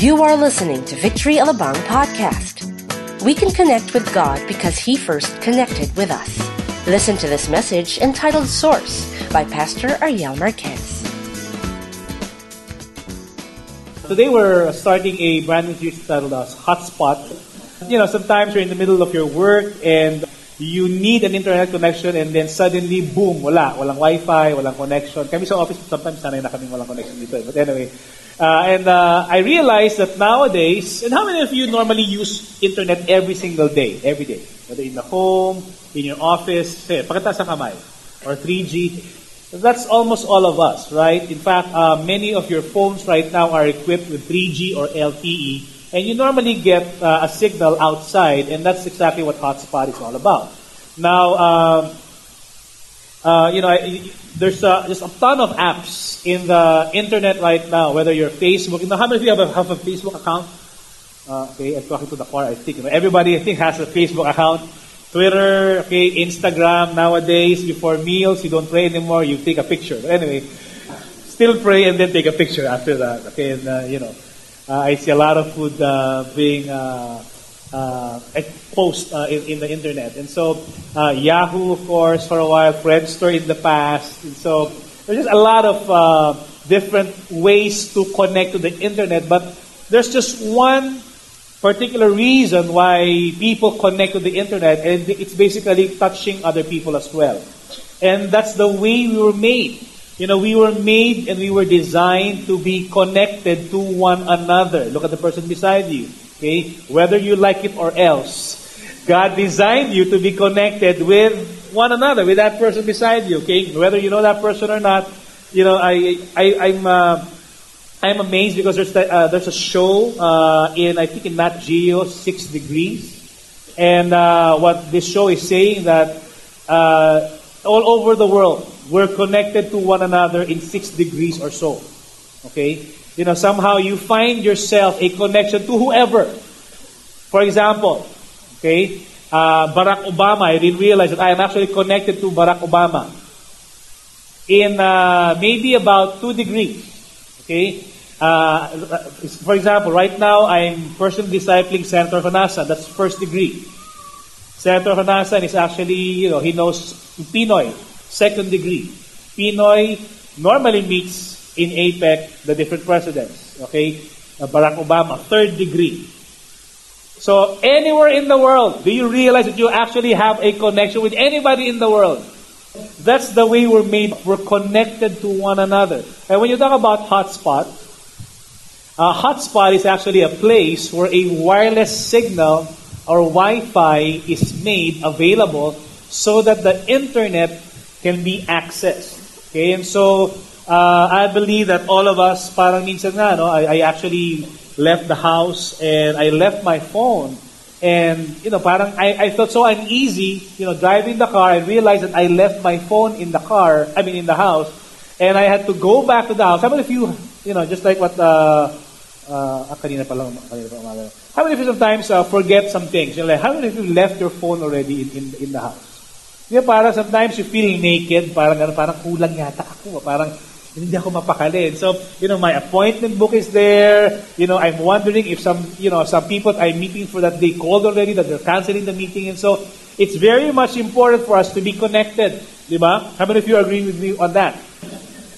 You are listening to Victory Alabang podcast. We can connect with God because He first connected with us. Listen to this message entitled Source by Pastor Ariel Marquez. Today we're starting a brand new series titled as Hotspot. You know, sometimes you're in the middle of your work and you need an internet connection and then suddenly, boom, wala. Walang wifi, walang connection. Kami sa office, sometimes sanay na kami walang connection dito. eh. But anyway, uh, and uh, I realized that nowadays, and how many of you normally use internet every single day, every day? Whether in the home, in your office, sa kamay, or 3G. That's almost all of us, right? In fact, uh, many of your phones right now are equipped with 3G or LTE, and you normally get uh, a signal outside, and that's exactly what hotspot is all about. Now, um, uh, you know, I, there's a, just a ton of apps in the internet right now. Whether you're Facebook, you know, how many of you have a, have a Facebook account? Uh, okay, I'm talking to the choir. I think you know, everybody I think has a Facebook account. Twitter, okay, Instagram. Nowadays, before meals, you don't pray anymore. You take a picture. But anyway, still pray and then take a picture after that. Okay, and uh, you know, uh, I see a lot of food uh, being uh, uh, post in, in the internet, and so uh, Yahoo, of course, for a while, Friendster in the past, and so there's just a lot of uh, different ways to connect to the internet. But there's just one particular reason why people connect to the internet, and it's basically touching other people as well. And that's the way we were made. You know, we were made and we were designed to be connected to one another. Look at the person beside you. Okay? Whether you like it or else. God designed you to be connected with one another, with that person beside you. Okay? Whether you know that person or not, you know, I, I, I'm, uh, I'm amazed because there's the, uh, there's a show uh, in I think in Nat Geo Six Degrees, and uh, what this show is saying that uh, all over the world we're connected to one another in six degrees or so. Okay, you know somehow you find yourself a connection to whoever. For example, okay, uh, Barack Obama. I didn't realize that I am actually connected to Barack Obama in uh, maybe about two degrees. Okay? Uh, for example, right now I'm personally discipling Senator Honasan. That's first degree. Senator Honasan is actually, you know, he knows PNoy, second degree. PNoy normally meets in APEC the different presidents. Okay? Uh, Barack Obama, third degree. So anywhere in the world, do you realize that you actually have a connection with anybody in the world? That's the way we're made. We're connected to one another. And when you talk about hotspot, a hotspot is actually a place where a wireless signal or Wi-Fi is made available so that the internet can be accessed. Okay, and so uh, I believe that all of us, parang minsan nga, no, I, I actually left the house and I left my phone and, you know, parang I, I felt so uneasy, you know, driving the car. I realized that I left my phone in the car, I mean, in the house. And I had to go back to the house. How many of you, you know, just like what, uh, uh, ah, kanina pa lang, kanina pa. How many of you sometimes uh, forget some things? You know, like, how many of you left your phone already in, in, in the house? Yeah, parang sometimes you feel naked, parang, parang kulang yata ako, parang hindi ako mapakali. And so, you know, my appointment book is there. You know, I'm wondering if some, you know, some people I'm meeting for that day called already that they're canceling the meeting. And so, it's very much important for us to be connected. Di ba? How many of you are agreeing with me on that?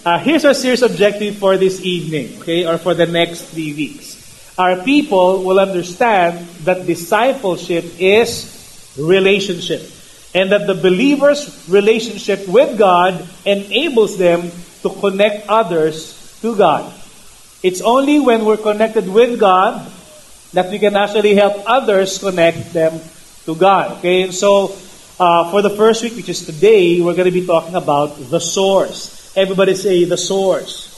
Uh, here's our serious objective for this evening, okay, or for the next three weeks. Our people will understand that discipleship is relationship. And that the believer's relationship with God enables them to connect others to God. It's only when we're connected with God that we can actually help others connect them to God. Okay, and so uh, for the first week, which is today, we're going to be talking about the source. Everybody say the source.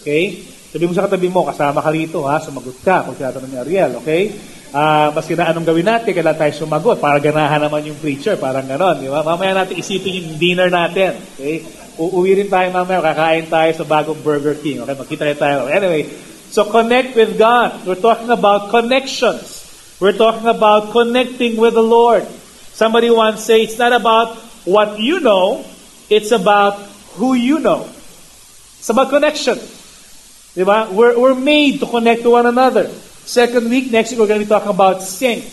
Okay? Sabi mo sa katabi mo, kasama ka rito, ha? Sumagot ka kung tinatanong ni Ariel, okay? Uh, maski na anong gawin natin, kailan tayo sumagot para ganahan naman yung preacher, parang ganon, di ba? Mamaya natin isipin yung dinner natin, okay? Uuwi rin tayo mamaya, kakain tayo sa bagong Burger King, okay? Magkita rin tayo. Anyway, so connect with God. We're talking about connections. We're talking about connecting with the Lord. Somebody once say, it's not about what you know, it's about who you know. It's about connection. Diba? We're, we're made to connect to one another. Second week, next week, we're going to be talking about sync.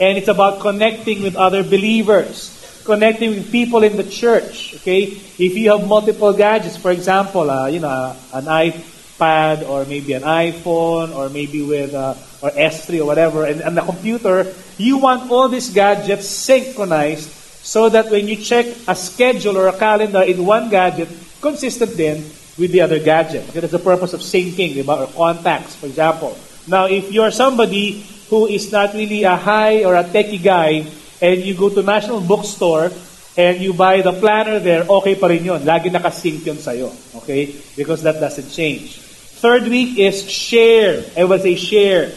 And it's about connecting with other believers, connecting with people in the church. Okay? If you have multiple gadgets, for example, uh, you know, an iPad or maybe an iPhone or maybe with uh, or S3 or whatever, and, and the computer, you want all these gadgets synchronized so that when you check a schedule or a calendar in one gadget, consistent then with the other gadget. That's the purpose of syncing, or contacts, for example. Now, if you're somebody who is not really a high or a techie guy, and you go to National Bookstore, and you buy the planner there, okay pa rin yun. Lagi nakasync yun sa'yo. Okay? Because that doesn't change. Third week is share. Everyone say share.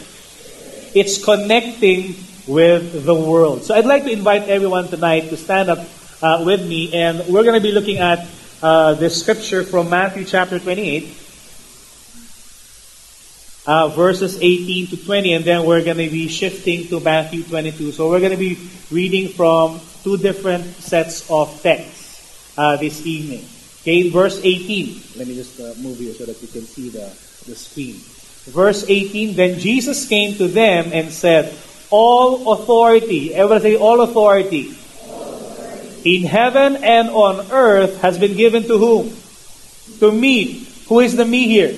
It's connecting with the world. So I'd like to invite everyone tonight to stand up uh, with me, and we're going to be looking at uh, this scripture from Matthew chapter 28 uh, verses 18 to 20, and then we're going to be shifting to Matthew 22. So we're going to be reading from two different sets of texts uh, this evening. Okay, verse 18. Let me just uh, move here so that you can see the, the screen. Verse 18, Then Jesus came to them and said, All authority, everybody say all authority, all authority, in heaven and on earth has been given to whom? To me. Who is the me here?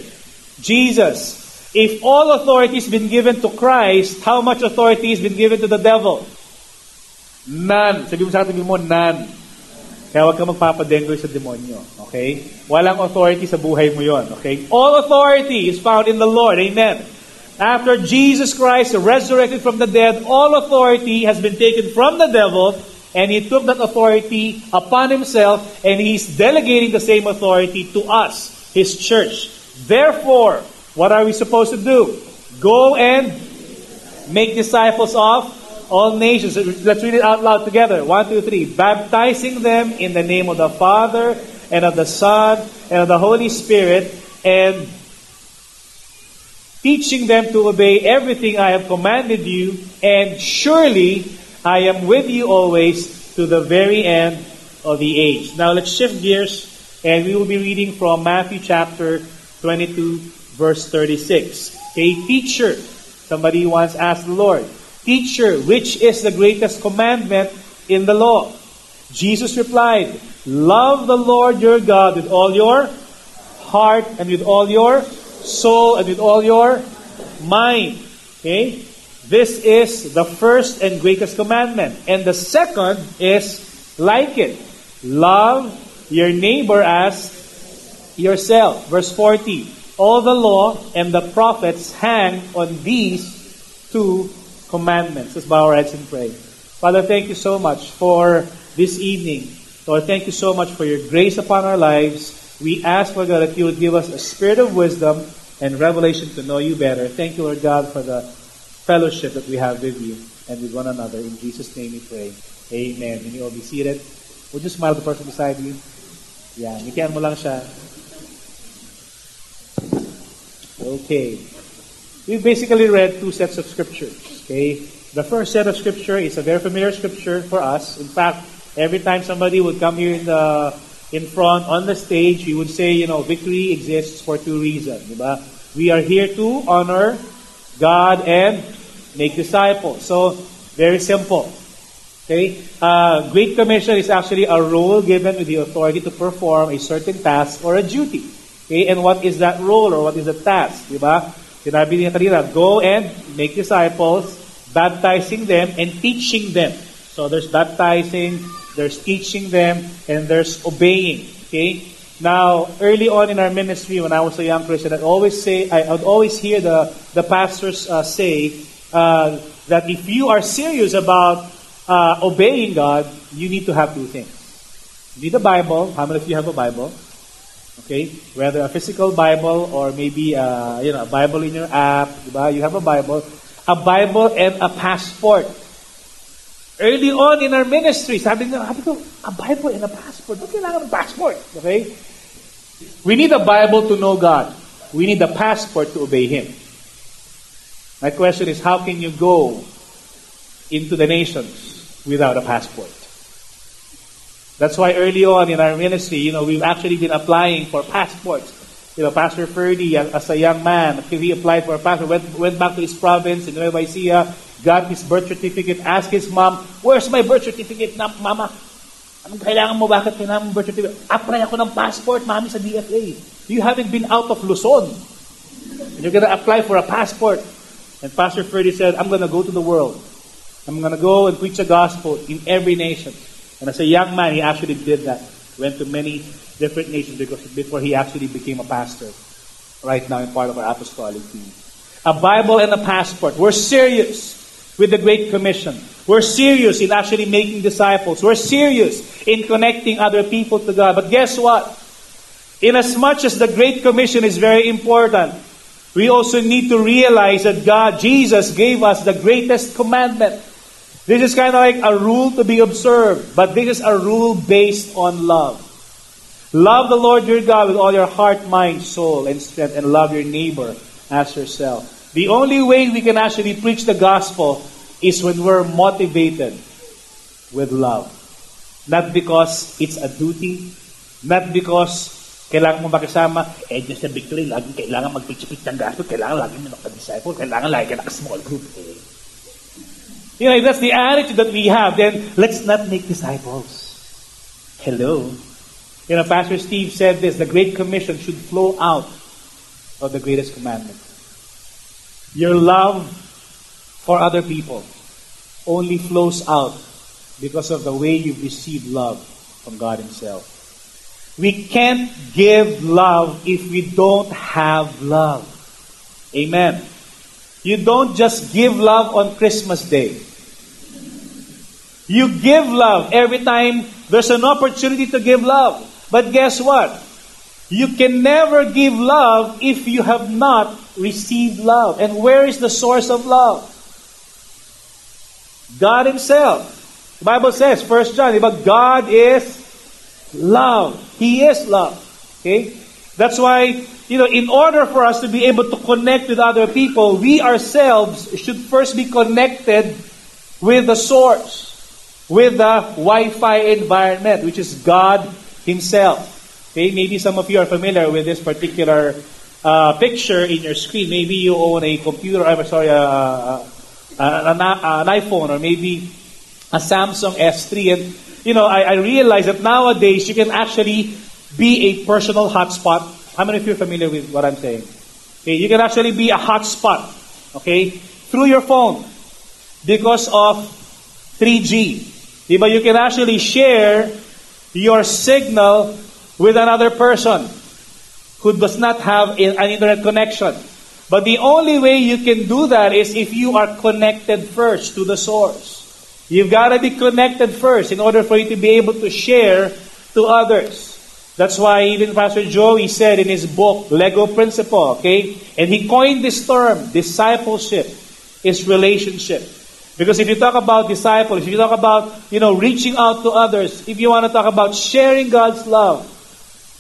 Jesus. If all authority has been given to Christ, how much authority has been given to the devil? None. Sabi mo sa atin mo, none. Kaya huwag ka magpapadengoy sa demonyo. Okay? Walang authority sa buhay mo yon. Okay? All authority is found in the Lord. Amen. After Jesus Christ resurrected from the dead, all authority has been taken from the devil, and he took that authority upon himself, and he's delegating the same authority to us, his church. Therefore, what are we supposed to do? Go and make disciples of all nations. Let's read it out loud together. One, two, three. Baptizing them in the name of the Father and of the Son and of the Holy Spirit and teaching them to obey everything I have commanded you, and surely I am with you always to the very end of the age. Now let's shift gears and we will be reading from Matthew chapter 22 verse 36. A teacher, somebody once asked the Lord, Teacher, which is the greatest commandment in the law? Jesus replied, Love the Lord your God with all your heart and with all your soul and with all your mind. Okay? This is the first and greatest commandment. And the second is like it. Love your neighbor as yourself. Verse 40. All the law and the prophets hang on these two commandments. Let's bow our heads and pray. Father, thank you so much for this evening. Lord, thank you so much for your grace upon our lives. We ask, Lord God, that you would give us a spirit of wisdom and revelation to know you better. Thank you, Lord God, for the fellowship that we have with you and with one another. In Jesus' name we pray. Amen. And you all be seated. Would you smile at the person beside you? Yeah, ngitian mo lang siya. Okay. We basically read two sets of scriptures. Okay. The first set of scripture is a very familiar scripture for us. In fact, every time somebody would come here in the in front on the stage, we would say, you know, victory exists for two reasons. We are here to honor God and make disciples. So, very simple. Okay? Uh, Great Commission is actually a role given with the authority to perform a certain task or a duty. Okay? And what is that role or what is the task? Diba? Sinabi niya kanina, go and make disciples, baptizing them and teaching them. So there's baptizing, there's teaching them, and there's obeying. Okay? Now, early on in our ministry, when I was a young Christian, I'd always say, I would always hear the, the pastors uh, say uh, that if you are serious about uh, obeying God, you need to have two things. You need a Bible. How many of you have a Bible? Okay? Whether a physical Bible or maybe uh, you know, a Bible in your app, diba? you have a Bible. A Bible and a passport. Early on in our ministry, sabi nga, sabi ko, a Bible and a passport. Ba't kailangan ng passport? Okay? We need a Bible to know God. We need a passport to obey Him. My question is, how can you go into the nations without a passport? That's why early on in our ministry, you know, we've actually been applying for passports. You know, Pastor Ferdy, as a young man, he applied for a passport, went, went back to his province in Nueva Ecija, got his birth certificate, asked his mom, where's my birth certificate na, mama? Anong kailangan mo? Bakit kailangan birth certificate? Apply ako ng passport, mami, sa DFA. You haven't been out of Luzon. And you're gonna apply for a passport. And Pastor Ferdy said, I'm gonna go to the world. I'm gonna go and preach the gospel in every nation. And as a young man, he actually did that. Went to many different nations because before he actually became a pastor. Right now, in part of our apostolic team. A Bible and a passport. We're serious with the Great Commission. We're serious in actually making disciples. We're serious in connecting other people to God. But guess what? In as much as the Great Commission is very important, we also need to realize that God, Jesus, gave us the greatest commandment. This is kind of like a rule to be observed, but this is a rule based on love. Love the Lord your God with all your heart, mind, soul, and strength, and love your neighbor as yourself. The only way we can actually preach the gospel is when we're motivated with love. Not because it's a duty, not because kailangan mo makisama, eh, just a victory, lagi kailangan ng gospel, kailangan lagi mo nakadisciple, kailangan lagi ka naka-small group. Eh. You know, if that's the attitude that we have, then let's not make disciples. Hello. You know, Pastor Steve said this, the Great Commission should flow out of the greatest commandment. Your love for other people only flows out because of the way you've received love from God Himself. We can't give love if we don't have love. Amen. You don't just give love on Christmas Day. You give love every time there's an opportunity to give love. But guess what? You can never give love if you have not received love. And where is the source of love? God Himself. The Bible says, First John, but God is love. He is love. Okay? That's why, you know, in order for us to be able to connect with other people, we ourselves should first be connected with the source, with the Wi-Fi environment, which is God Himself. Okay, maybe some of you are familiar with this particular uh, picture in your screen. Maybe you own a computer, I'm sorry, uh, uh, an, an iPhone, or maybe a Samsung S3. And, you know, I, I realize that nowadays you can actually be a personal hotspot. How many of you are familiar with what I'm saying? Okay, you can actually be a hotspot, okay, through your phone because of 3G. Diba? You can actually share your signal with another person who does not have an internet connection. But the only way you can do that is if you are connected first to the source. You've got to be connected first in order for you to be able to share to others. That's why even Pastor Joey said in his book, Lego Principle, okay? And he coined this term, discipleship is relationship. Because if you talk about disciples, if you talk about, you know, reaching out to others, if you want to talk about sharing God's love,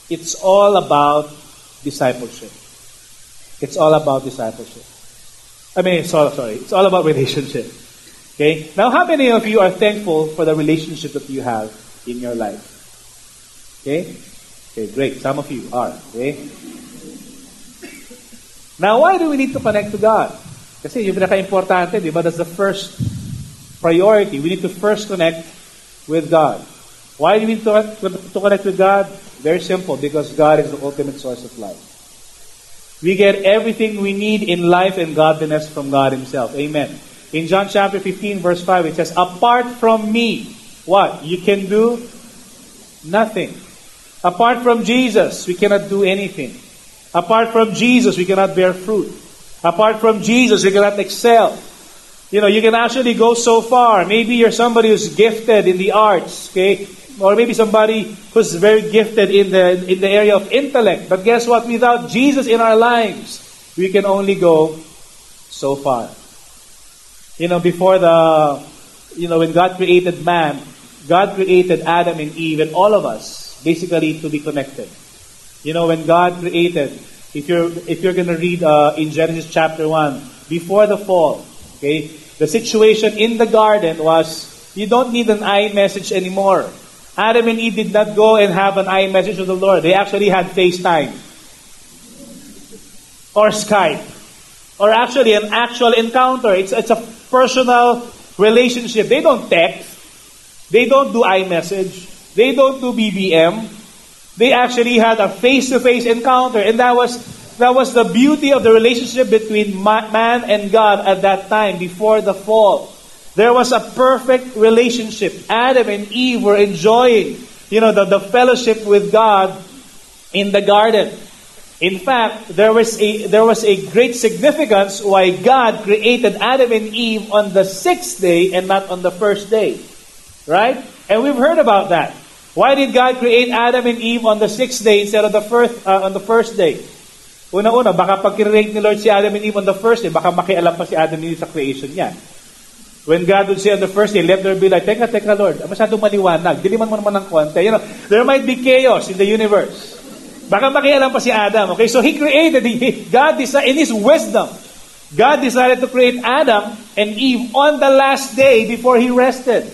it's all about discipleship. It's all about discipleship. I mean, it's all, sorry, it's all about relationship. Okay? Now, how many of you are thankful for the relationship that you have in your life? Okay? Okay, great. Some of you are. Okay? Now, why do we need to connect to God? Kasi yung pinaka-importante, di ba? That's the first priority. We need to first connect with God. Why do we need to, to connect with God? Very simple, because God is the ultimate source of life. We get everything we need in life and godliness from God Himself. Amen. In John chapter 15, verse 5, it says, Apart from me, what? You can do nothing. Apart from Jesus, we cannot do anything. Apart from Jesus, we cannot bear fruit. Apart from Jesus, you cannot excel. You know, you can actually go so far. Maybe you're somebody who's gifted in the arts, okay? Or maybe somebody who's very gifted in the in the area of intellect. But guess what? Without Jesus in our lives, we can only go so far. You know, before the you know, when God created man, God created Adam and Eve and all of us basically to be connected. You know, when God created, if you're if you're going to read uh, in Genesis chapter one, before the fall, okay, the situation in the garden was you don't need an iMessage anymore. Adam and Eve did not go and have an iMessage with the Lord. They actually had FaceTime. or Skype or actually an actual encounter. It's, it's a personal relationship. They don't text. They don't do iMessage. They don't do BBM. They actually had a face-to-face encounter, and that was that was the beauty of the relationship between man and God at that time before the fall. There was a perfect relationship. Adam and Eve were enjoying, you know, the, the fellowship with God in the garden. In fact, there was a there was a great significance why God created Adam and Eve on the sixth day and not on the first day. Right? And we've heard about that. Why did God create Adam and Eve on the sixth day instead of the first uh, on the first day? Una-una, baka pag create ni Lord si Adam and Eve on the first day, baka makialam pa si Adam and Eve sa creation niya. When God would say on the first day, let there be light, teka, teka, Lord, masyadong maliwanag. Diliman mo naman ng konti. You know, there might be chaos in the universe. Baka makialam pa si Adam. Okay, so he created, he, God decided, in His wisdom, God decided to create Adam and Eve on the last day before He rested.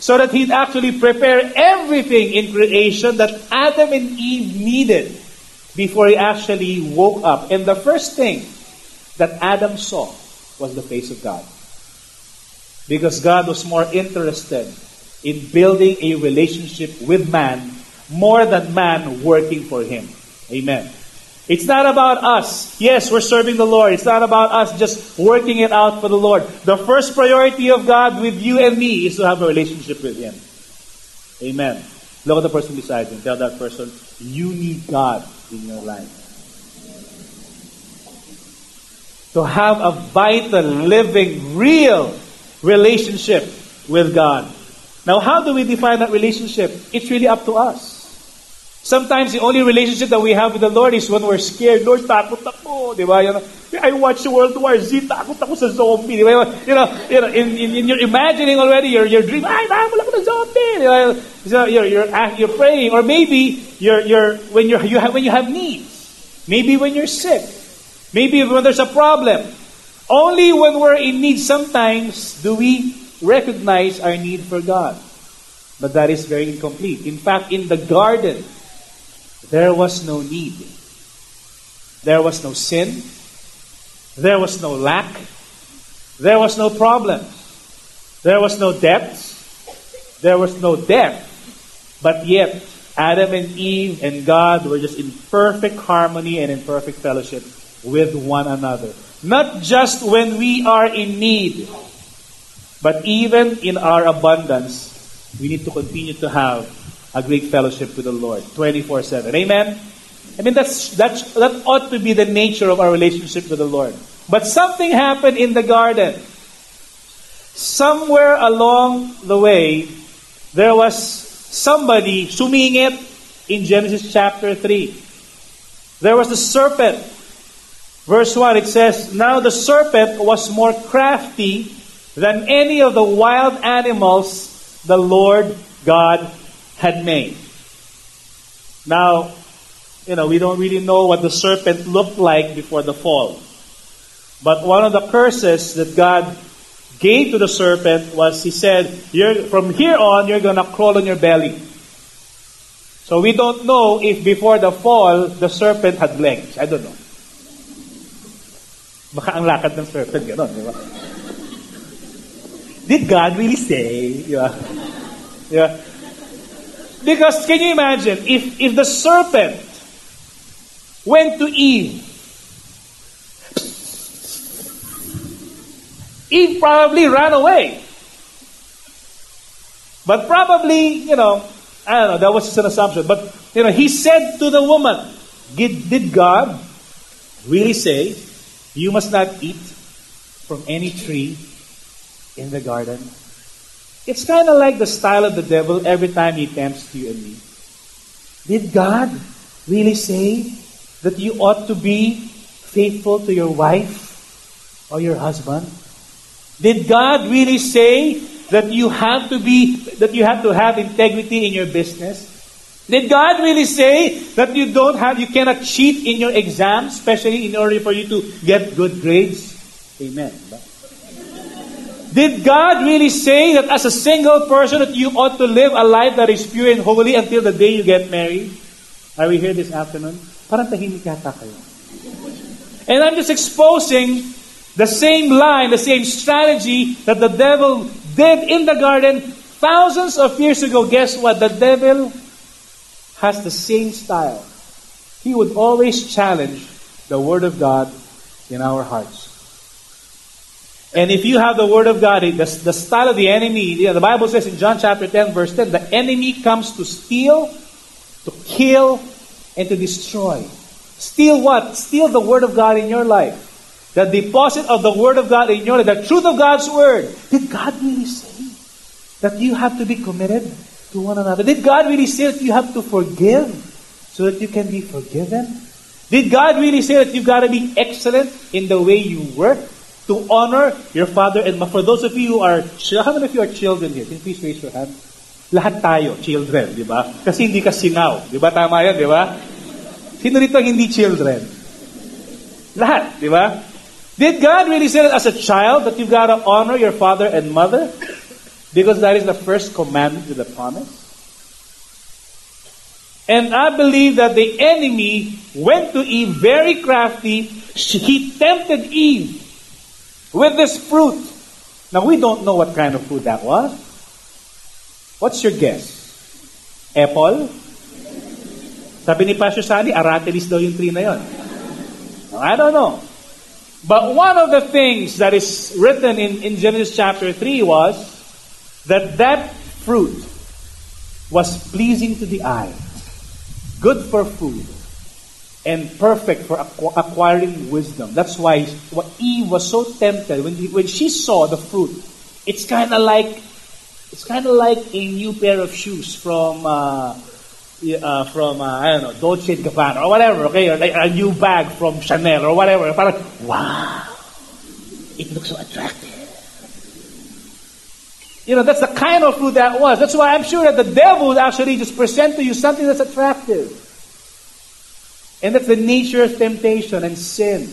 So that He'd actually prepare everything in creation that Adam and Eve needed before He actually woke up. And the first thing that Adam saw was the face of God. Because God was more interested in building a relationship with man more than man working for him. Amen. It's not about us. Yes, we're serving the Lord. It's not about us just working it out for the Lord. The first priority of God with you and me is to have a relationship with Him. Amen. Look at the person beside you. Tell that person, you need God in your life. To have a vital, living, real relationship with God. Now, how do we define that relationship? It's really up to us. Sometimes the only relationship that we have with the Lord is when we're scared. Lord, takot ako. Di ba? You know, I watch World War Z, takot ako sa zombie. Di ba? You know, you know in, in, in your imagining already, your, your dream, ay, nakakul ako ng zombie. Di ba? So you're, you're, ah, you're praying. Or maybe you're, you're, when, you're, you have, when you have needs. Maybe when you're sick. Maybe when there's a problem. Only when we're in need sometimes do we recognize our need for God. But that is very incomplete. In fact, in the garden, there was no need. There was no sin. There was no lack. There was no problem. There was no debts. There was no death. But yet, Adam and Eve and God were just in perfect harmony and in perfect fellowship with one another. Not just when we are in need, but even in our abundance, we need to continue to have a great fellowship with the Lord 24 7. Amen? I mean, that's, that's, that ought to be the nature of our relationship with the Lord. But something happened in the garden. Somewhere along the way, there was somebody sumingit in Genesis chapter 3. There was the serpent. Verse 1, it says, Now the serpent was more crafty than any of the wild animals the Lord God had made. Now, you know, we don't really know what the serpent looked like before the fall. But one of the curses that God gave to the serpent was He said, you're, from here on, you're going to crawl on your belly. So we don't know if before the fall, the serpent had legs. I don't know. Baka ang lakad ng serpent, di ba? Did God really say? Yeah. Yeah. Because can you imagine if, if the serpent went to Eve, Eve probably ran away. But probably, you know, I don't know, that was just an assumption. But, you know, he said to the woman, Did, did God really say, You must not eat from any tree in the garden? It's kind of like the style of the devil every time he tempts you and me. Did God really say that you ought to be faithful to your wife or your husband? Did God really say that you have to be that you have to have integrity in your business? Did God really say that you don't have you cannot cheat in your exams, especially in order for you to get good grades? Amen. Did God really say that as a single person that you ought to live a life that is pure and holy until the day you get married? Are we here this afternoon? Parang tahimik yata kayo. And I'm just exposing the same line, the same strategy that the devil did in the garden thousands of years ago. Guess what? The devil has the same style. He would always challenge the Word of God in our hearts. And if you have the Word of God, the, the style of the enemy, you know, the Bible says in John chapter 10, verse 10, the enemy comes to steal, to kill, and to destroy. Steal what? Steal the Word of God in your life. The deposit of the Word of God in your life, the truth of God's Word. Did God really say that you have to be committed to one another? Did God really say that you have to forgive so that you can be forgiven? Did God really say that you've got to be excellent in the way you work? To honor your father and mother. For those of you who are, how many of you are children here? Can you please raise your hand? Lahat tayo, children, di ba? Kasi hindi ka singaw. Di ba? Tama yan, di ba? Sino rito ang hindi children? Lahat, di ba? Did God really say that as a child that you've got to honor your father and mother? Because that is the first commandment with the promise. And I believe that the enemy went to Eve very crafty. He tempted Eve with this fruit. Now, we don't know what kind of fruit that was. What's your guess? Apple? Sabi ni Pastor Sandy, aratilis daw yung tree na yon. I don't know. But one of the things that is written in, in Genesis chapter 3 was that that fruit was pleasing to the eye, good for food, and perfect for acquiring wisdom. That's why Eve was so tempted when, when she saw the fruit. It's kind of like it's kind of like a new pair of shoes from uh, uh, from uh, I don't know Dolce & Gabbana or whatever. Okay, or like a new bag from Chanel or whatever. Parang, wow, it looks so attractive. You know, that's the kind of fruit that was. That's why I'm sure that the devil would actually just present to you something that's attractive. And that's the nature of temptation and sin.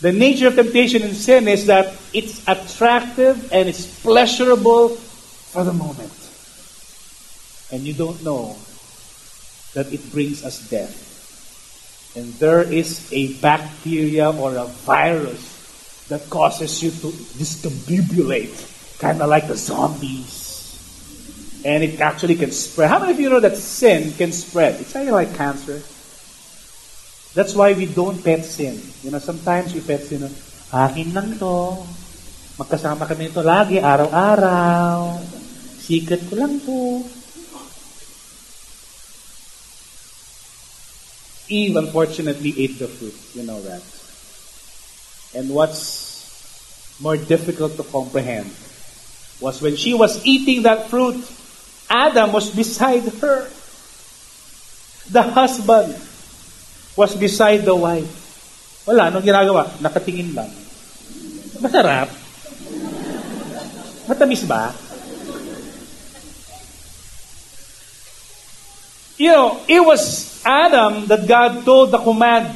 The nature of temptation and sin is that it's attractive and it's pleasurable for the moment. And you don't know that it brings us death. And there is a bacteria or a virus that causes you to discombobulate, kind of like the zombies. And it actually can spread. How many of you know that sin can spread? It's kind of like cancer. That's why we don't pet sin. You know, sometimes we pet sin. Akin lang to. Magkasama kami nito lagi, araw-araw. Secret ko lang to. Eve unfortunately ate the fruit. You know that. And what's more difficult to comprehend was when she was eating that fruit, Adam was beside her. The husband was beside the wife. Wala, anong ginagawa? Nakatingin lang. Masarap. Matamis ba? You know, it was Adam that God told the command,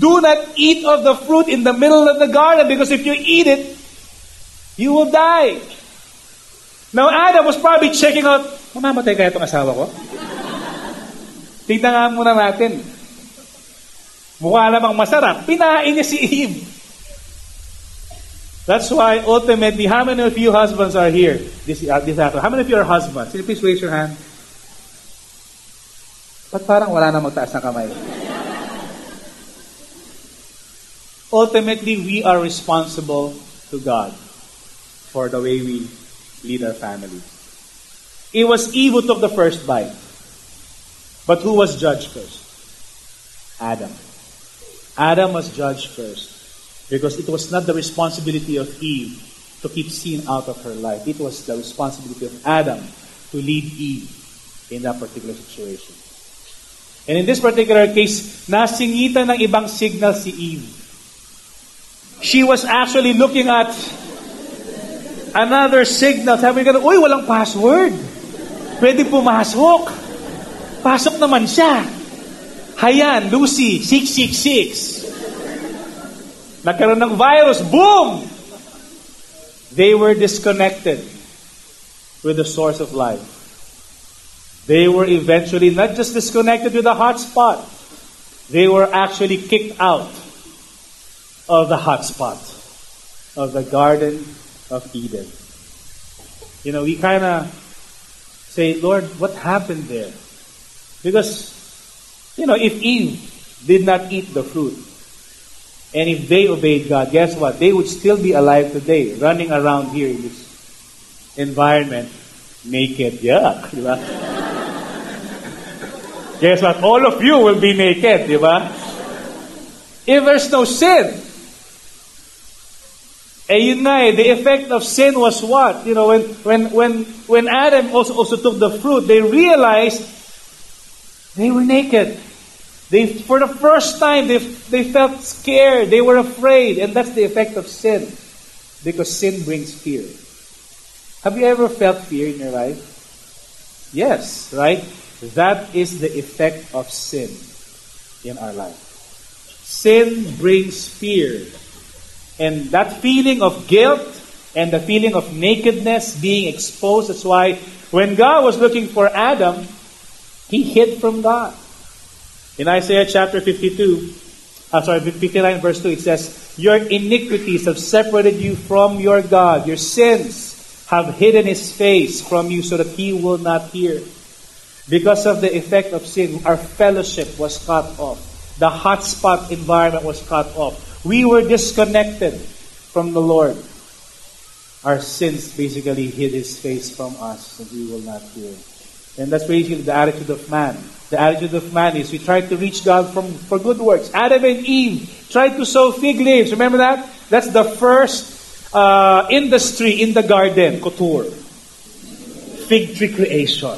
do not eat of the fruit in the middle of the garden because if you eat it, you will die. Now, Adam was probably checking out, mamamatay kaya itong asawa ko? Tignan nga muna natin. Mukha namang masarap. Pinain niya si Eve. That's why ultimately, how many of you husbands are here this, uh, this afternoon? How many of you are husbands? Can you please raise your hand? Ba't parang wala na magtaas ng kamay? ultimately, we are responsible to God for the way we lead our family. It was Eve who took the first bite. But who was judged first? Adam. Adam was judged first because it was not the responsibility of Eve to keep sin out of her life. It was the responsibility of Adam to lead Eve in that particular situation. And in this particular case, nasingitan ng ibang signal si Eve. She was actually looking at another signal. Sabi ka, uy, walang password. Pwede pumasok. Pasok naman siya. Hayan, Lucy, 666. Nagkaroon ng virus. Boom! They were disconnected with the source of life. They were eventually not just disconnected with the hotspot, they were actually kicked out of the hotspot of the Garden of Eden. You know, we kind of say, Lord, what happened there? Because, you know, if Eve did not eat the fruit, and if they obeyed God, guess what? They would still be alive today, running around here in this environment, naked. Yuck, di guess what? All of you will be naked, di? If there's no sin, yun nga eh, the effect of sin was what? You know, when, when, when, when Adam also, also took the fruit, they realized they were naked. They, for the first time, they, they felt scared. They were afraid. And that's the effect of sin. Because sin brings fear. Have you ever felt fear in your life? Yes, right? That is the effect of sin in our life. Sin brings fear. And that feeling of guilt and the feeling of nakedness being exposed, that's why when God was looking for Adam, he hid from God. In Isaiah chapter 52, uh, sorry, 59 verse 2, it says, Your iniquities have separated you from your God. Your sins have hidden his face from you so that he will not hear. Because of the effect of sin, our fellowship was cut off. The hotspot environment was cut off. We were disconnected from the Lord. Our sins basically hid his face from us, and we will not hear. And that's basically the attitude of man. The attitude of man is we try to reach God from, for good works. Adam and Eve tried to sow fig leaves. Remember that? That's the first uh, industry in the garden, couture. Fig tree creation.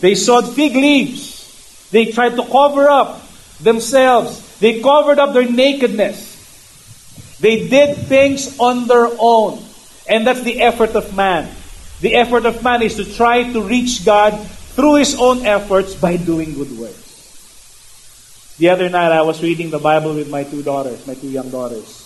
They sowed fig leaves. They tried to cover up themselves. They covered up their nakedness. They did things on their own. And that's the effort of man. The effort of man is to try to reach God through his own efforts by doing good works. The other night, I was reading the Bible with my two daughters, my two young daughters.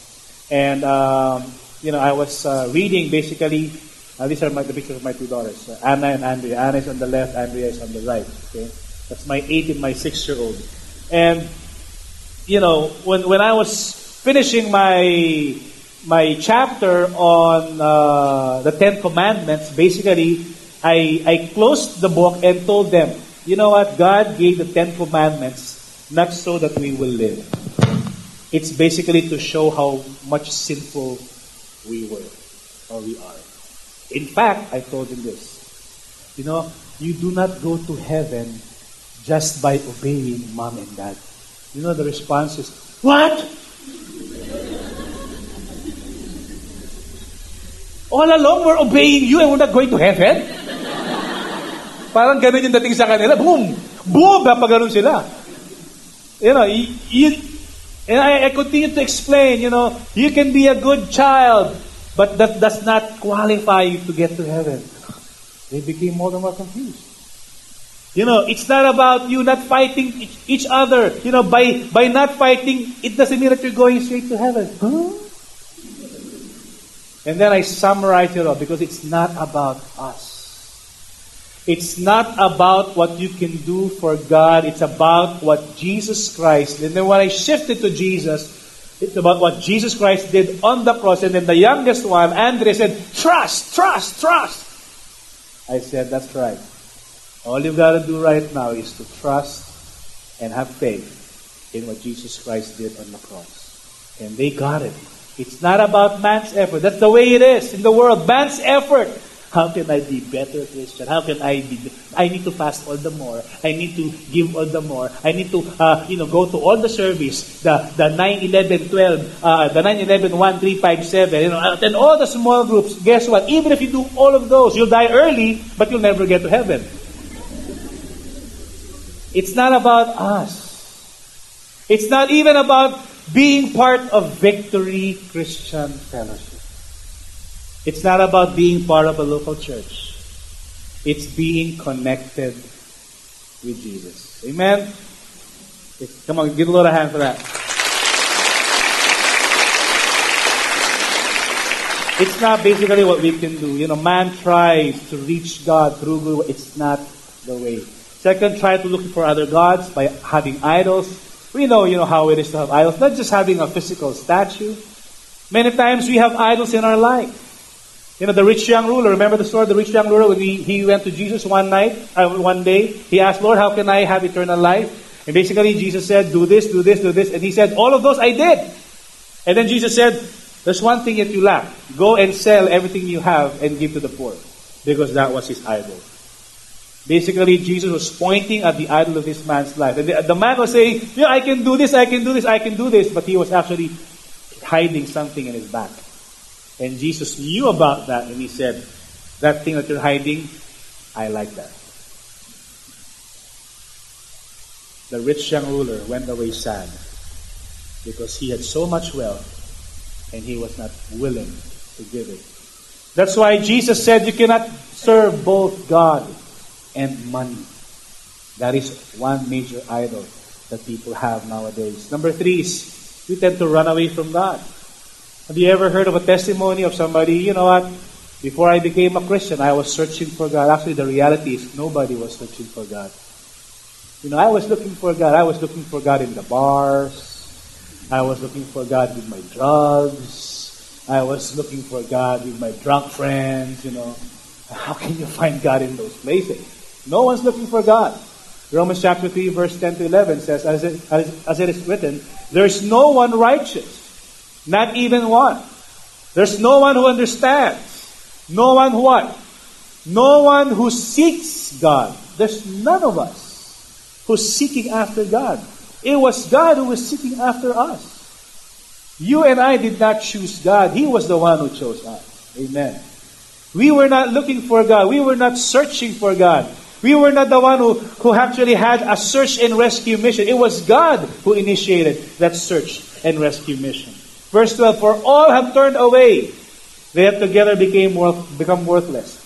And, um, you know, I was uh, reading basically, uh, these are my, the pictures of my two daughters, uh, Anna and Andrea. Anna is on the left, Andrea is on the right. Okay? That's my eight and my six year old. And, you know, when, when I was finishing my my chapter on uh, the Ten Commandments, basically, I, I closed the book and told them, you know what? God gave the Ten Commandments not so that we will live. It's basically to show how much sinful we were or we are. In fact, I told them this. You know, you do not go to heaven just by obeying mom and dad. You know, the response is, What? All along, we're obeying you and we're not going to heaven? Parang ganun yung dating sa kanila. Boom! Boom! Napaganon sila. You know, you, you, and I, I continue to explain, you know, you can be a good child, but that does not qualify you to get to heaven. They became more and more confused. You know, it's not about you not fighting each, each other. You know, by, by not fighting, it doesn't mean that you're going straight to heaven. Huh? And then I summarize it all because it's not about us. It's not about what you can do for God. It's about what Jesus Christ. And then when I shifted to Jesus, it's about what Jesus Christ did on the cross. And then the youngest one, Andre, said, Trust, trust, trust. I said, That's right. All you've got to do right now is to trust and have faith in what Jesus Christ did on the cross. And they got it. It's not about man's effort. That's the way it is in the world. Man's effort. How can I be better Christian? How can I be? I need to fast all the more. I need to give all the more. I need to, uh, you know, go to all the service. The the 9, 11, 12, uh, the 9, 11, 1, 3, 5, 7. You know, and all the small groups. Guess what? Even if you do all of those, you'll die early, but you'll never get to heaven. It's not about us. It's not even about being part of Victory Christian Fellowship. It's not about being part of a local church. It's being connected with Jesus. Amen? Come on, give a little hand for that. It's not basically what we can do. You know, man tries to reach God through good. It's not the way. Second, try to look for other gods by having idols We know, you know, how it is to have idols. Not just having a physical statue. Many times we have idols in our life. You know, the rich young ruler, remember the story of the rich young ruler when he, he went to Jesus one night, uh, one day, he asked, Lord, how can I have eternal life? And basically Jesus said, do this, do this, do this. And he said, all of those I did. And then Jesus said, there's one thing that you lack. Go and sell everything you have and give to the poor. Because that was his idol. Basically, Jesus was pointing at the idol of this man's life. And the, the man was saying, yeah, I can do this, I can do this, I can do this. But he was actually hiding something in his back. And Jesus knew about that and he said, That thing that you're hiding, I like that. The rich young ruler went away sad because he had so much wealth and he was not willing to give it. That's why Jesus said you cannot serve both God and money. That is one major idol that people have nowadays. Number three is we tend to run away from God. Have you ever heard of a testimony of somebody, you know what? Before I became a Christian, I was searching for God. Actually, the reality is nobody was searching for God. You know, I was looking for God. I was looking for God in the bars. I was looking for God with my drugs. I was looking for God with my drunk friends, you know. How can you find God in those places? No one's looking for God. Romans chapter 3, verse 10 to 11 says, as it, as, as it is written, there is no one righteous. Not even one. There's no one who understands. No one who what? No one who seeks God. There's none of us who's seeking after God. It was God who was seeking after us. You and I did not choose God. He was the one who chose us. Amen. We were not looking for God. We were not searching for God. We were not the one who, who actually had a search and rescue mission. It was God who initiated that search and rescue mission. Verse 12, For all have turned away. They have together became worth, become worthless.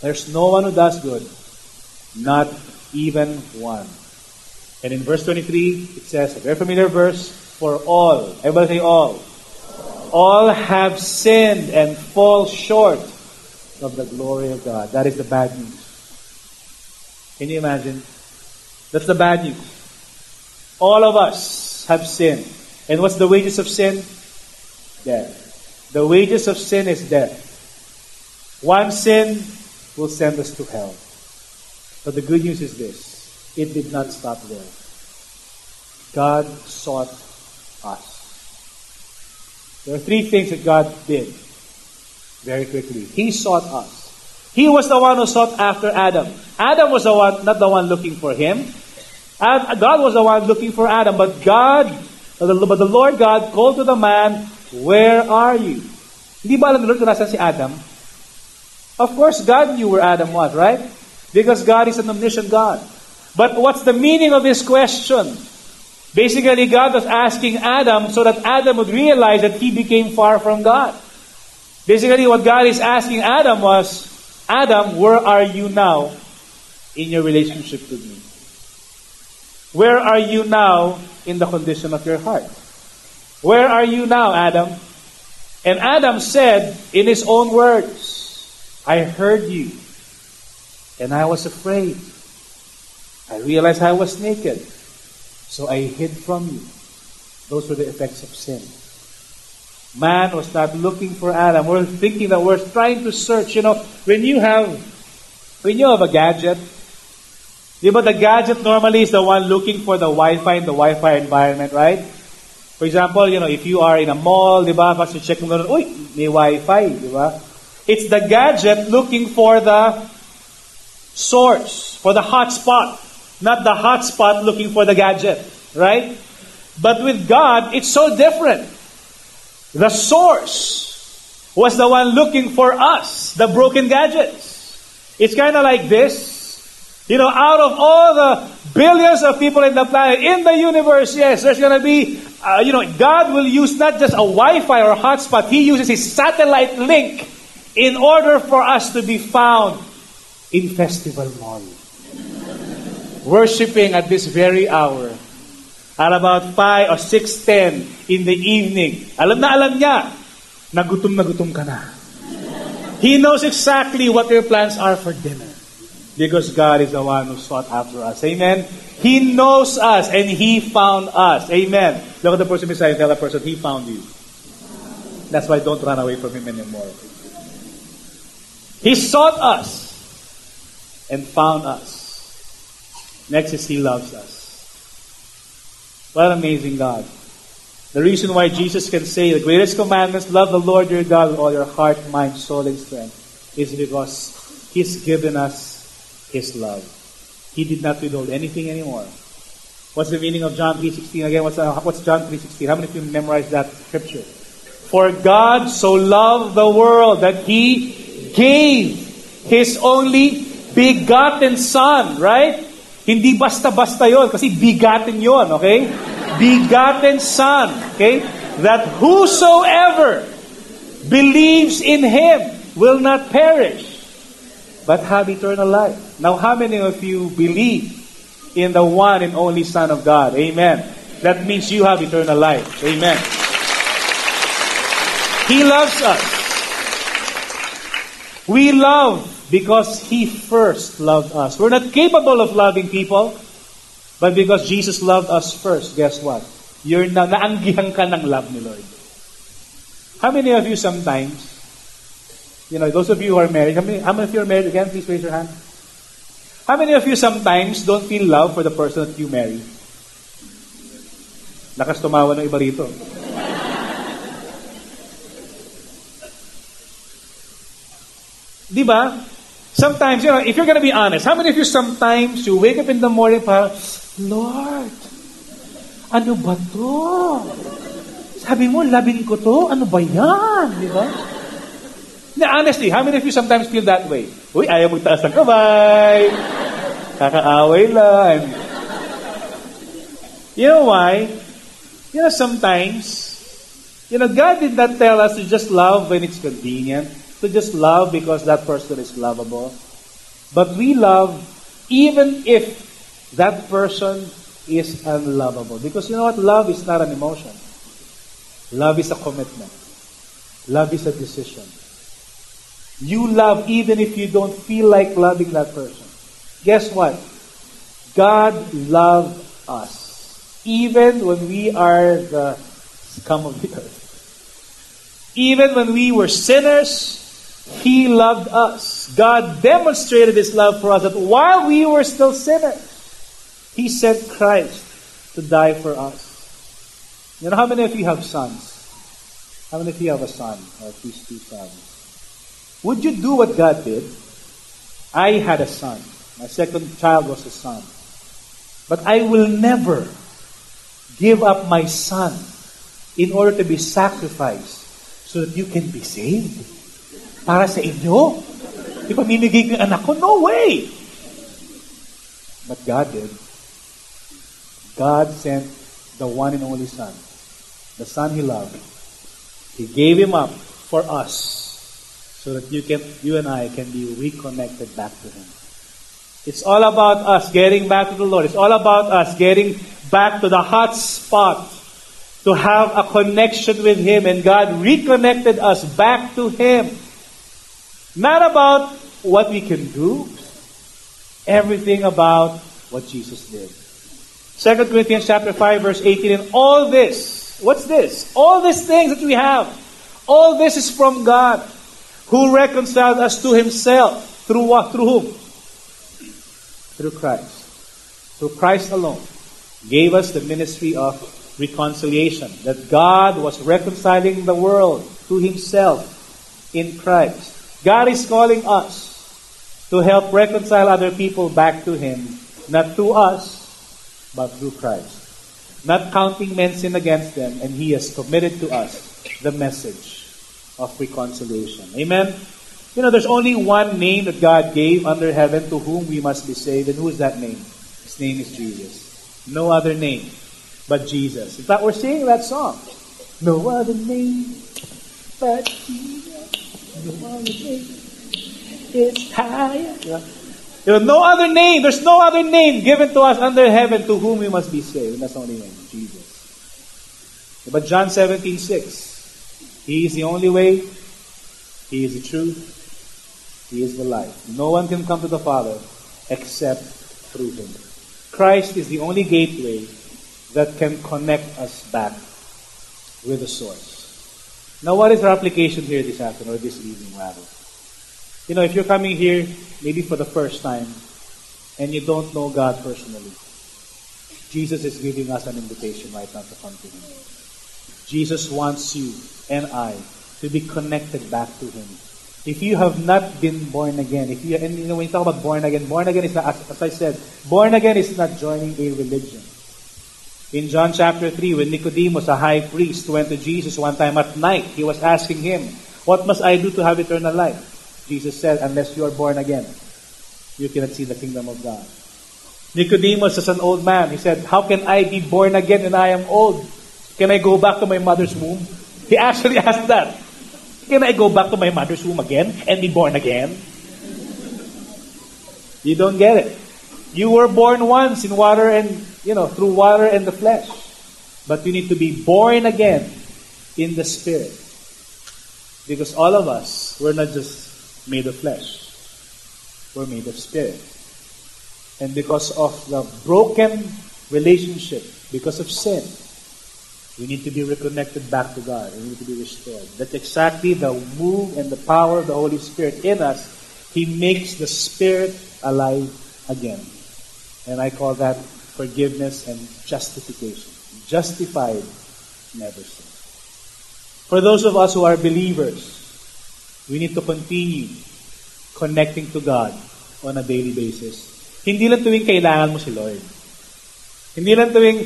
There's no one who does good. Not even one. And in verse 23, it says, a very familiar verse, For all, everybody say all. All have sinned and fall short of the glory of God. That is the bad news. Can you imagine? That's the bad news. All of us have sinned. And what's the wages of sin? Death. The wages of sin is death. One sin will send us to hell. But the good news is this it did not stop there. God sought us. There are three things that God did very quickly. He sought us. He was the one who sought after Adam. Adam was the one, not the one looking for him. God was the one looking for Adam, but God, but the Lord God called to the man, where are you? Hindi ba alam ni Lord kung nasan si Adam? Of course, God knew where Adam was, right? Because God is an omniscient God. But what's the meaning of this question? Basically, God was asking Adam so that Adam would realize that he became far from God. Basically, what God is asking Adam was, Adam, where are you now in your relationship with me? Where are you now in the condition of your heart? Where are you now, Adam? And Adam said in his own words, I heard you, and I was afraid. I realized I was naked, so I hid from you. Those were the effects of sin. Man was not looking for Adam. We're thinking that we're trying to search. You know, when you have when you have a gadget, but the gadget normally is the one looking for the Wi-Fi in the Wi-Fi environment, right? For example, you know, if you are in a mall, di ba, pag check mo uy, may wifi, di ba? It's the gadget looking for the source, for the hotspot, not the hotspot looking for the gadget, right? But with God, it's so different. The source was the one looking for us, the broken gadgets. It's kind of like this. You know, out of all the billions of people in the planet, in the universe, yes, there's going to be uh, you know, God will use not just a Wi-Fi or a hotspot, He uses His satellite link in order for us to be found in Festival Mall. Worshipping at this very hour. At about 5 or 6.10 in the evening. Alam na alam niya, nagutom na gutom ka na. He knows exactly what your plans are for dinner. Because God is the one who sought after us. Amen. He knows us and He found us. Amen. Look at the person beside you. Tell that person, He found you. That's why don't run away from Him anymore. He sought us and found us. Next is He loves us. What an amazing God. The reason why Jesus can say the greatest commandments, love the Lord your God with all your heart, mind, soul, and strength, is because He's given us His love. He did not withhold anything anymore. What's the meaning of John 3.16 again? What's, uh, what's John 3.16? How many of you memorize that scripture? For God so loved the world that He gave His only begotten Son, right? Hindi basta-basta yon kasi bigaten yon, okay? Begotten Son, okay? That whosoever believes in Him will not perish, but have eternal life. Now, how many of you believe in the one and only Son of God? Amen. That means you have eternal life. Amen. He loves us. We love because He first loved us. We're not capable of loving people, but because Jesus loved us first, guess what? You're na naanggihan ka ng love ni Lord. How many of you sometimes, you know, those of you who are married, how many, how many of you are married again? Please raise your hand. How many of you sometimes don't feel love for the person that you marry? Lakas tumawa ng iba rito. Sometimes, you know, if you're gonna be honest, how many of you sometimes you wake up in the morning para, Lord, ano ba to? Sabi mo, labing ko to? Ano ba yan? Di ba? Na, honestly, how many of you sometimes feel that way? Uy, ayaw magtaas ng kamay. Kakaaway lang. You know why? You know, sometimes, you know, God did not tell us to just love when it's convenient, to just love because that person is lovable. But we love even if that person is unlovable. Because you know what? Love is not an emotion. Love is a commitment. Love is a decision. You love even if you don't feel like loving that person. Guess what? God loved us. Even when we are the scum of the earth. Even when we were sinners, He loved us. God demonstrated His love for us that while we were still sinners, He sent Christ to die for us. You know, how many of you have sons? How many of you have a son or at least two sons? Would you do what God did? I had a son. My second child was a son. But I will never give up my son in order to be sacrificed so that you can be saved. Para sa inyo. Ipamimigay ko yung anak ko? No way! But God did. God sent the one and only Son, the Son He loved. He gave Him up for us so that you can, you and I can be reconnected back to Him. It's all about us getting back to the Lord. It's all about us getting back to the hot spot to have a connection with Him. And God reconnected us back to Him. Not about what we can do, everything about what Jesus did. 2 Corinthians chapter 5 verse 18 and all this what's this all these things that we have all this is from God who reconciled us to himself through what? Through whom? Through Christ. Through Christ alone gave us the ministry of reconciliation that God was reconciling the world to himself in Christ. God is calling us to help reconcile other people back to him not to us but through Christ. Not counting men's sin against them, and He has committed to us the message of reconciliation. Amen? You know, there's only one name that God gave under heaven to whom we must be saved, and who is that name? His name is Jesus. No other name but Jesus. In fact, we're singing that song. No other name but Jesus. No other name is higher. There is no other name. There's no other name given to us under heaven to whom we must be saved. And that's the only name, Jesus. But John 17, 6. He is the only way. He is the truth. He is the life. No one can come to the Father except through Him. Christ is the only gateway that can connect us back with the source. Now, what is our application here this afternoon or this evening, rather? You know, if you're coming here maybe for the first time and you don't know God personally, Jesus is giving us an invitation right now to come to Him. Jesus wants you and I to be connected back to Him. If you have not been born again, if you and you know when you talk about born again, born again is not as, as I said, born again is not joining a religion. In John chapter 3, when Nicodemus, a high priest, went to Jesus one time at night, he was asking him, What must I do to have eternal life? Jesus said, Unless you are born again, you cannot see the kingdom of God. Nicodemus is an old man. He said, How can I be born again when I am old? Can I go back to my mother's womb? He actually asked that. Can I go back to my mother's womb again and be born again? You don't get it. You were born once in water and, you know, through water and the flesh. But you need to be born again in the spirit. Because all of us, we're not just made of flesh. We're made of spirit. And because of the broken relationship, because of sin, we need to be reconnected back to God. We need to be restored. That's exactly the move and the power of the Holy Spirit in us. He makes the Spirit alive again. And I call that forgiveness and justification. Justified, never sin. For those of us who are believers, we need to continue connecting to God on a daily basis. Hindi lang tuwing kailangan mo si Lord. Hindi lang tuwing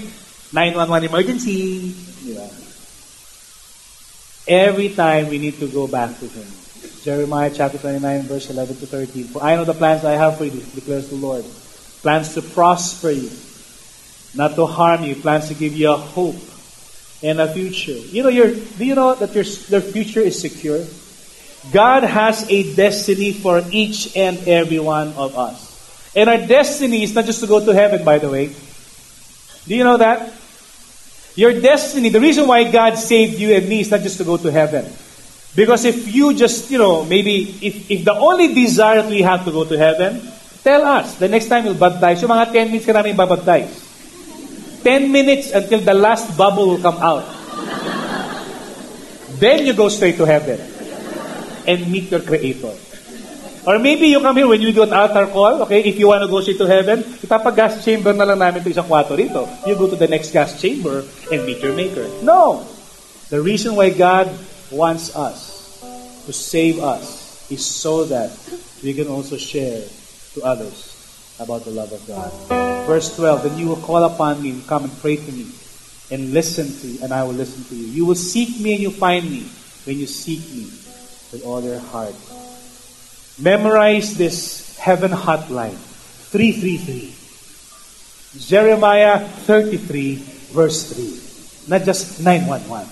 911 emergency. Di ba? Every time we need to go back to Him. Jeremiah chapter 29, verse 11 to 13. For I know the plans I have for you, declares the Lord. Plans to prosper you, not to harm you. Plans to give you a hope and a future. You know, your, do you know that your, your future is secure? God has a destiny for each and every one of us. And our destiny is not just to go to heaven, by the way. Do you know that? Your destiny, the reason why God saved you and me is not just to go to heaven. Because if you just, you know, maybe, if, if the only desire that we have to go to heaven, tell us, the next time you'll baptize, yung mga 10 minutes ka namin babaptize. 10 minutes until the last bubble will come out. then you go straight to heaven and meet your Creator. Or maybe you come here when you do an altar call, okay, if you want to go straight to heaven, ipapag-gas chamber na lang namin ito isang kwarto rito. You go to the next gas chamber and meet your Maker. No! The reason why God wants us to save us is so that we can also share to others about the love of God. Verse 12, then you will call upon me and come and pray to me and listen to you, and I will listen to you. You will seek me and you find me when you seek me with all your heart. Memorize this heaven hotline 333. Jeremiah 33, verse 3. Not just 911.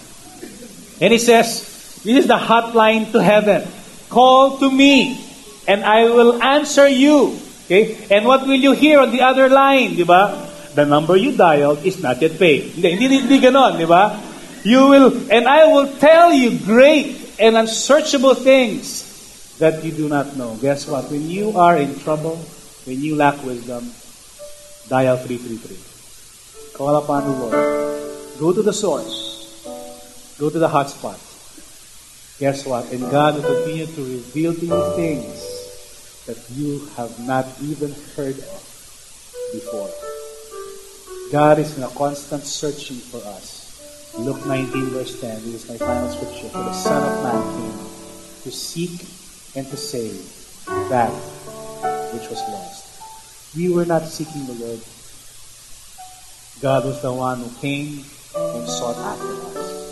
And it says, This is the hotline to heaven. Call to me, and I will answer you. Okay? And what will you hear on the other line? Di ba? The number you dialed is not yet paid. Hindi, hindi ganon, di ba? You will, and I will tell you great and unsearchable things that you do not know. Guess what? When you are in trouble, when you lack wisdom, dial 333. Call upon the Lord. Go to the source. Go to the hotspot. Guess what? And God will continue to reveal to you things that you have not even heard of before. God is in a constant searching for us. Luke 19 verse 10, this is my final scripture. For the Son of Man came to seek and to save that which was lost. We were not seeking the Lord. God was the one who came and sought after us.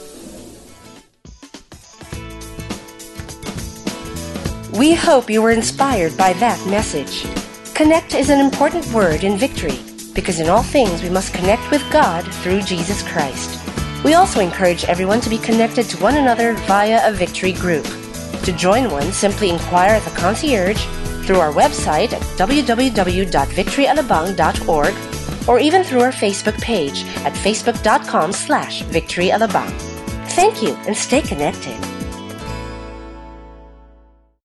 We hope you were inspired by that message. Connect is an important word in victory because in all things we must connect with God through Jesus Christ. We also encourage everyone to be connected to one another via a victory group. To join one, simply inquire at the concierge through our website at www.victoryalabang.org or even through our Facebook page at facebook.com slash victoryalabang. Thank you and stay connected.